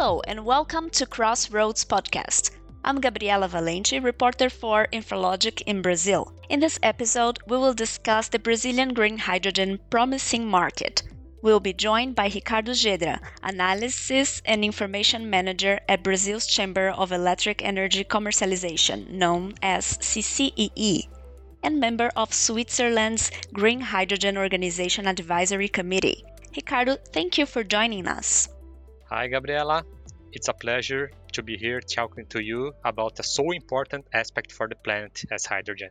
Hello, and welcome to Crossroads Podcast. I'm Gabriela Valente, reporter for Infralogic in Brazil. In this episode, we will discuss the Brazilian green hydrogen promising market. We'll be joined by Ricardo Gedra, Analysis and Information Manager at Brazil's Chamber of Electric Energy Commercialization, known as CCEE, and member of Switzerland's Green Hydrogen Organization Advisory Committee. Ricardo, thank you for joining us. Hi, Gabriela. It's a pleasure to be here talking to you about a so important aspect for the planet as hydrogen.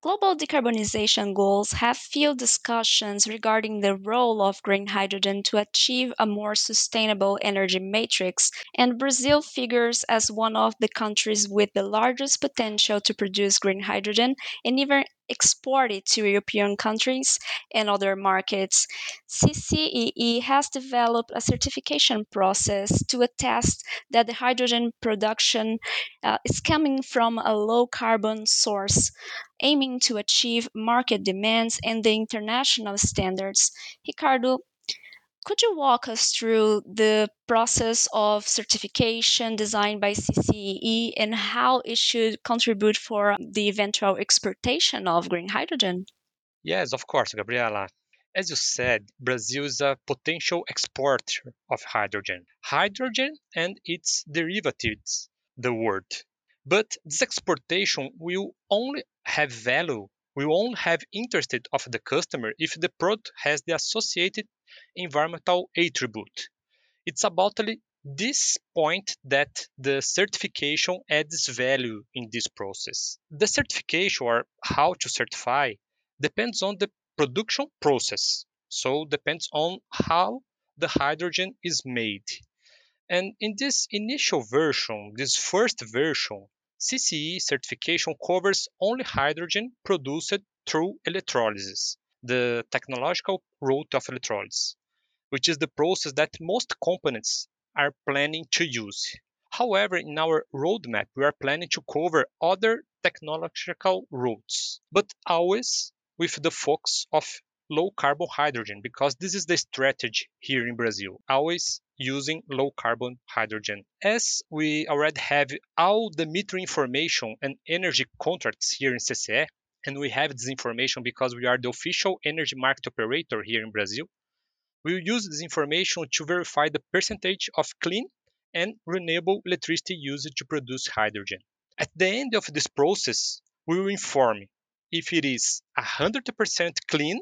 Global decarbonization goals have fueled discussions regarding the role of green hydrogen to achieve a more sustainable energy matrix, and Brazil figures as one of the countries with the largest potential to produce green hydrogen and even export it to European countries and other markets. CCEE has developed a certification process to attest that the hydrogen production uh, is coming from a low carbon source aiming to achieve market demands and the international standards. Ricardo, could you walk us through the process of certification designed by CCEE and how it should contribute for the eventual exportation of green hydrogen? Yes, of course, Gabriela. As you said, Brazil is a potential exporter of hydrogen. Hydrogen and its derivatives, the word. But this exportation will only have value, will only have interest of the customer if the product has the associated environmental attribute. It's about this point that the certification adds value in this process. The certification or how to certify depends on the production process. So depends on how the hydrogen is made. And in this initial version, this first version, CCEE certification covers only hydrogen produced through electrolysis, the technological route of electrolysis, which is the process that most companies are planning to use. However, in our roadmap, we are planning to cover other technological routes, but always with the focus of low carbon hydrogen because this is the strategy here in Brazil, always using low carbon hydrogen. As we already have all the meter information and energy contracts here in CCEE, and we have this information because we are the official energy market operator here in Brazil, we will use this information to verify the percentage of clean and renewable electricity used to produce hydrogen. At the end of this process, we will inform if it is 100% clean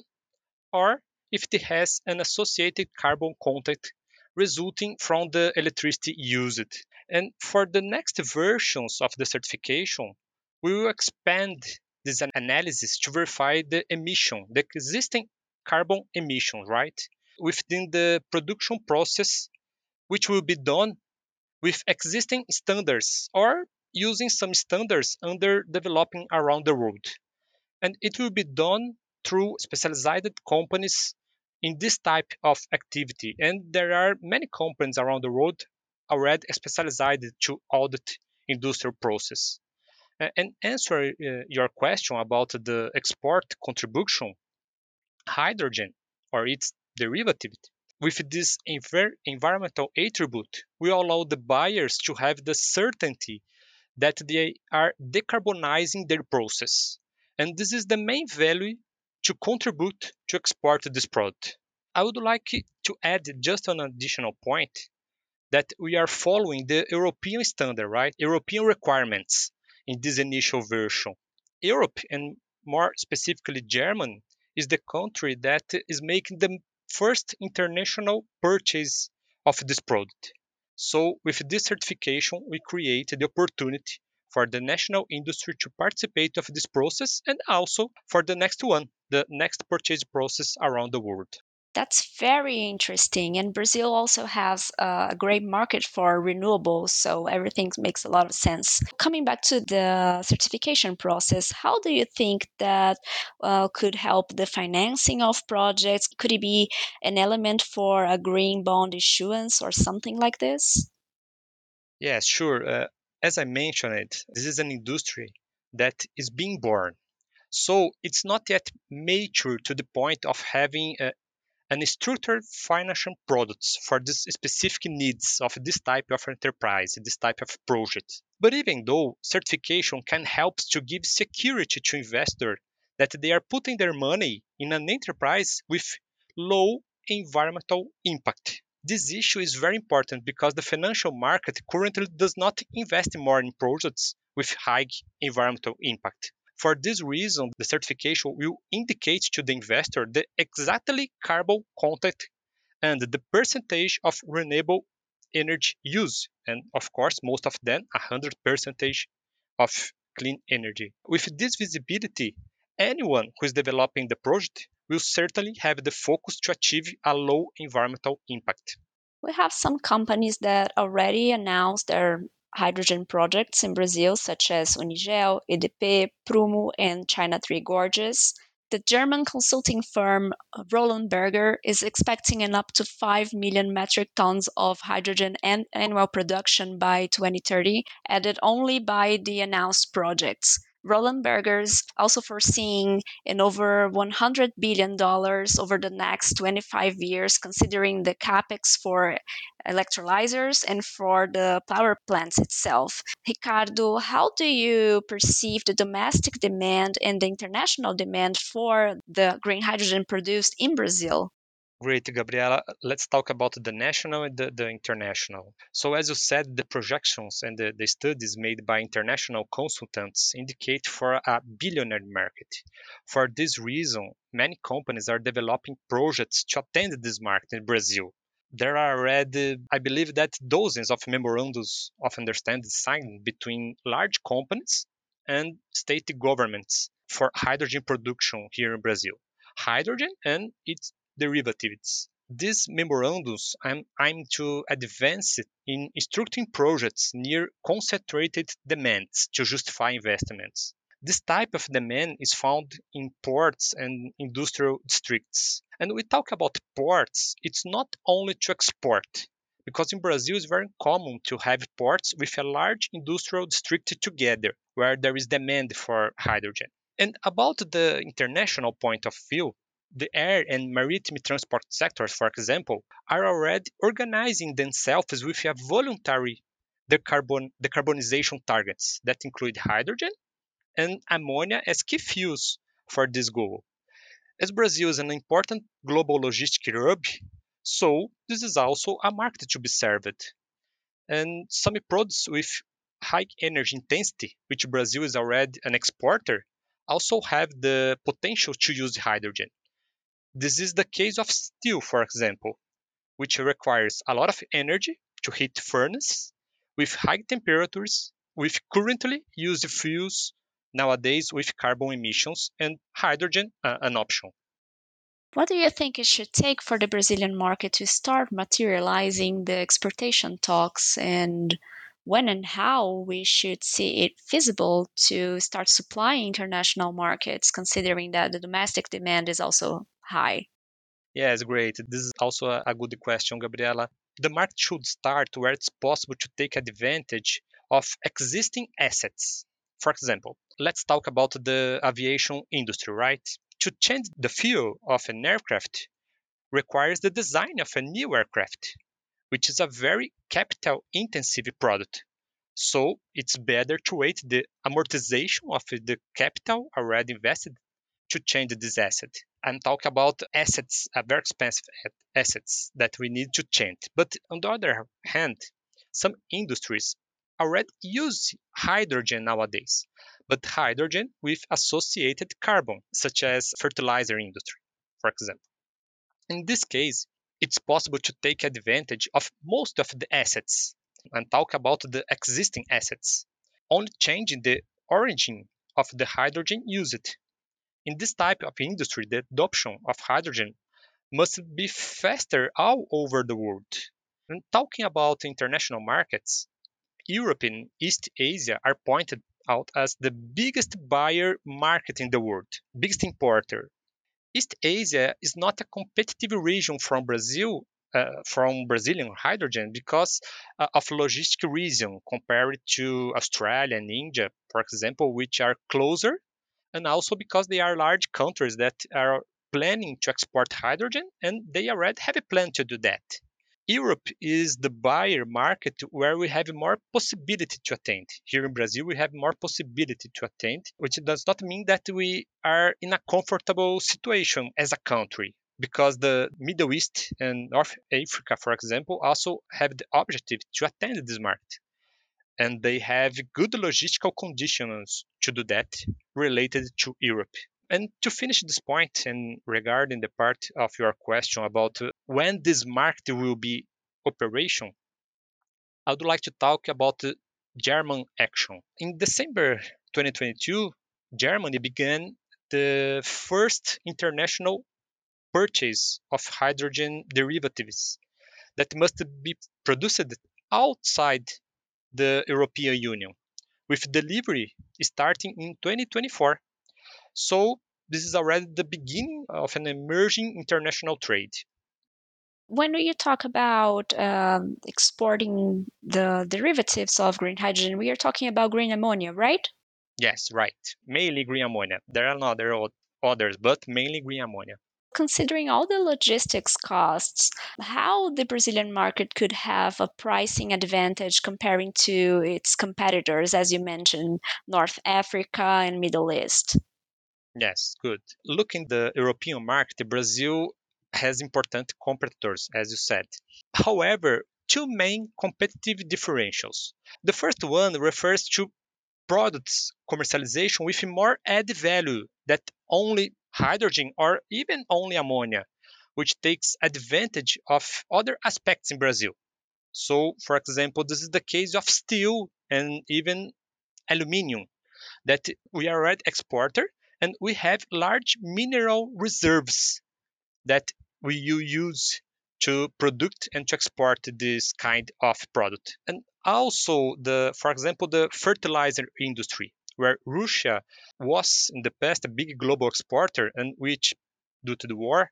or if it has an associated carbon content resulting from the electricity used. And for the next versions of the certification, we will expand this analysis to verify the emission, the existing carbon emission, right? Within the production process, which will be done with existing standards or using some standards under developing around the world. And it will be done through specialized companies in this type of activity. And there are many companies around the world already specialized to audit industrial process. And answer uh, your question about the export contribution, hydrogen or its derivative, with this env- environmental attribute, we allow the buyers to have the certainty that they are decarbonizing their process. And this is the main value to contribute to export this product. I would like to add just an additional point that we are following the European standard, right? European requirements in this initial version. Europe, and more specifically Germany, is the country that is making the first international purchase of this product. So, with this certification, we create the opportunity for the national industry to participate of this process and also for the next one, the next purchase process around the world. That's very interesting. And Brazil also has a great market for renewables, so everything makes a lot of sense. Coming back to the certification process, how do you think that uh, could help the financing of projects? Could it be an element for a green bond issuance or something like this? Yes, sure. Uh, as I mentioned, this is an industry that is being born. So it's not yet mature to the point of having uh, and structured financial products for the specific needs of this type of enterprise, this type of project. But even though certification can help to give security to investors that they are putting their money in an enterprise with low environmental impact. This issue is very important because the financial market currently does not invest more in projects with high environmental impact. For this reason, the certification will indicate to the investor the exactly carbon content and the percentage of renewable energy use, and of course, most of them 100 percentage of clean energy. With this visibility, anyone who is developing the project will certainly have the focus to achieve a low environmental impact. We have some companies that already announced their hydrogen projects in Brazil, such as Unigel, EDP, Prumo, and China Three Gorges. The German consulting firm Roland Berger is expecting an up to 5 million metric tons of hydrogen annual production by 2030, added only by the announced projects. Roland Berger's also foreseeing an over $100 billion over the next 25 years, considering the capex for electrolyzers and for the power plants itself. Ricardo, how do you perceive the domestic demand and the international demand for the green hydrogen produced in Brazil? Great, Gabriela. Let's talk about the national and the, the international. So, as you said, the projections and the, the, studies made by international consultants indicate for a billionaire market. For this reason, many companies are developing projects to attend this market in Brazil. There are already, I believe, that dozens of memorandums of understanding signed between large companies and state governments for hydrogen production here in Brazil. Hydrogen and its derivatives. These memorandums aim, to advance in structuring projects near concentrated demands to justify investments. This type of demand is found in ports and industrial districts. And we talk about ports, it's not only to export, because in Brazil it's very common to have ports with a large industrial district together where there is demand for hydrogen. And about the international point of view, the air and maritime transport sectors, for example, are already organizing themselves with a voluntary decarbon, decarbonization targets that include hydrogen and ammonia as key fuels for this goal. As Brazil is an important global logistic hub, so this is also a market to be served. And some products with high energy intensity, which Brazil is already an exporter, also have the potential to use hydrogen. This is the case of steel, for example, which requires a lot of energy to heat furnace with high temperatures with currently used fuels nowadays with carbon emissions and hydrogen uh, an option. What do you think it should take for the Brazilian market to start materializing the exportation talks and when and how we should see it feasible to start supplying international markets considering that the domestic demand is also high? Yes, great. This is also a good question, Gabriela. The market should start where it's possible to take advantage of existing assets. For example, let's talk about the aviation industry, right? To change the fuel of an aircraft requires the design of a new aircraft, which is a very capital intensive product. So it's better to wait the amortization of the capital already invested to change this asset. I'm talking about assets, uh, very expensive assets that we need to change. But on the other hand, some industries already use hydrogen nowadays, but hydrogen with associated carbon, such as fertilizer industry, for example. In this case, it's possible to take advantage of most of the assets and talk about the existing assets, only changing the origin of the hydrogen used in this type of industry, the adoption of hydrogen must be faster all over the world. And talking about international markets, Europe and East Asia are pointed out as the biggest buyer market in the world, biggest importer. East Asia is not a competitive region from Brazil uh, from Brazilian hydrogen because uh, of logistic reason compared to Australia and India, for example, which are closer and also because they are large countries that are planning to export hydrogen, and they already have a plan to do that. Europe is the buyer market where we have more possibility to attend. Here in Brazil, we have more possibility to attend, which does not mean that we are in a comfortable situation as a country because the Middle East and North Africa, for example, also have the objective to attend this market. And they have good logistical conditions to do that related to Europe. And to finish this point, and regarding the part of your question about when this market will be operation, I would like to talk about German action. In December 2022, Germany began the first international purchase of hydrogen derivatives that must be produced outside the European Union, with delivery starting in 2024. So this is already the beginning of an emerging international trade. When you talk about um, exporting the derivatives of green hydrogen, we are talking about green ammonia, right? Yes, right. Mainly green ammonia. There are other others, but mainly green ammonia. Considering all the logistics costs, how the Brazilian market could have a pricing advantage comparing to its competitors, as you mentioned, North Africa and Middle East? Yes, good. Looking the European market, Brazil has important competitors, as you said. However, two main competitive differentials. The first one refers to products commercialization with more added value that only hydrogen or even only ammonia, which takes advantage of other aspects in Brazil. So, for example, this is the case of steel and even aluminium that we are already exporter and we have large mineral reserves that we use to produce and to export this kind of product. And also the for example the fertilizer industry where Russia was in the past a big global exporter and which due to the war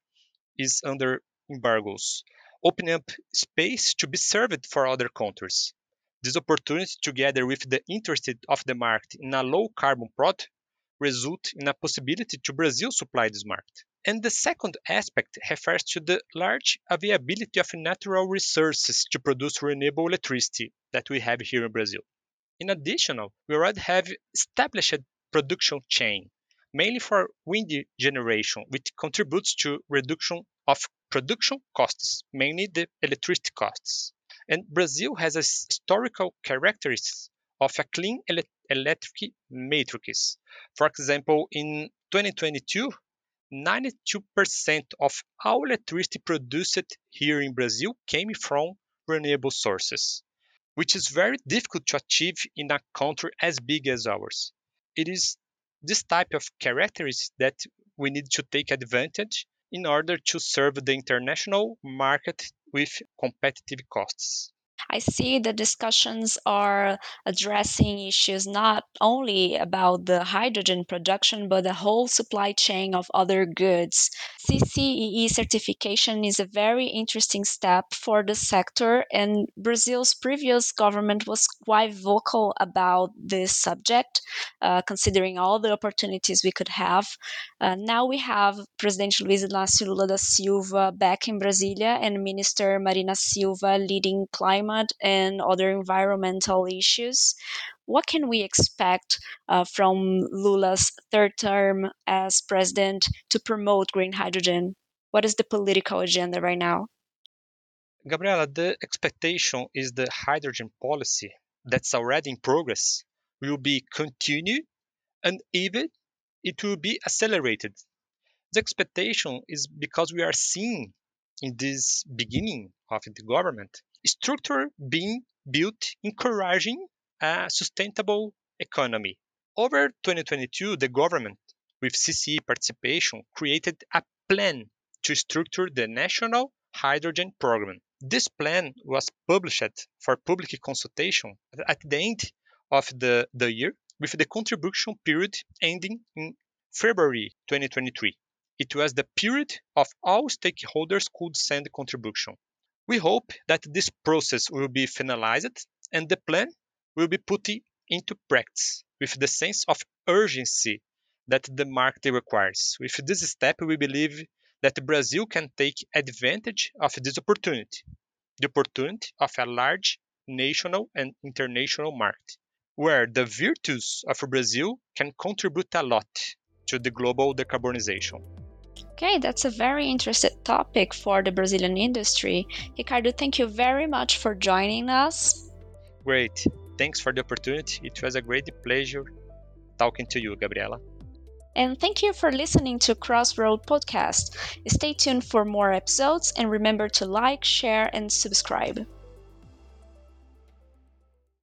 is under embargoes, opening up space to be served for other countries. This opportunity, together with the interest of the market in a low carbon product, result in a possibility to Brazil supply this market. And the second aspect refers to the large availability of natural resources to produce renewable electricity that we have here in Brazil. In addition, we already have established production chain, mainly for wind generation, which contributes to reduction of production costs, mainly the electricity costs. And Brazil has a historical characteristics of a clean ele- electric matrix. For example, in 2022, 92% of all electricity produced here in Brazil came from renewable sources, which is very difficult to achieve in a country as big as ours. It is this type of characteristics that we need to take advantage in order to serve the international market with competitive costs. I see the discussions are addressing issues not only about the hydrogen production, but the whole supply chain of other goods. CCEE certification is a very interesting step for the sector, and Brazil's previous government was quite vocal about this subject, uh, considering all the opportunities we could have. Uh, now we have President Luiz Inácio Lula da Silva back in Brasilia and Minister Marina Silva leading climate and other environmental issues. What can we expect uh, from Lula's third term as president to promote green hydrogen? What is the political agenda right now? Gabriela, the expectation is the hydrogen policy that's already in progress will be continued and even it will be accelerated. The expectation is because we are seeing in this beginning of the government structure being built encouraging a sustainable economy. Over 2022, the government, with CCEE participation, created a plan to structure the National Hydrogen Program. This plan was published for public consultation at the end of the, the year, with the contribution period ending in February 2023. It was the period of all stakeholders could send contribution. We hope that this process will be finalized and the plan will be put into practice with the sense of urgency that the market requires. With this step, we believe that Brazil can take advantage of this opportunity, the opportunity of a large national and international market, where the virtues of Brazil can contribute a lot to the global decarbonization. Okay, that's a very interesting topic for the Brazilian industry. Ricardo, thank you very much for joining us. Great. Thanks for the opportunity. It was a great pleasure talking to you, Gabriela. And thank you for listening to Crossroad Podcast. Stay tuned for more episodes and remember to like, share, and subscribe.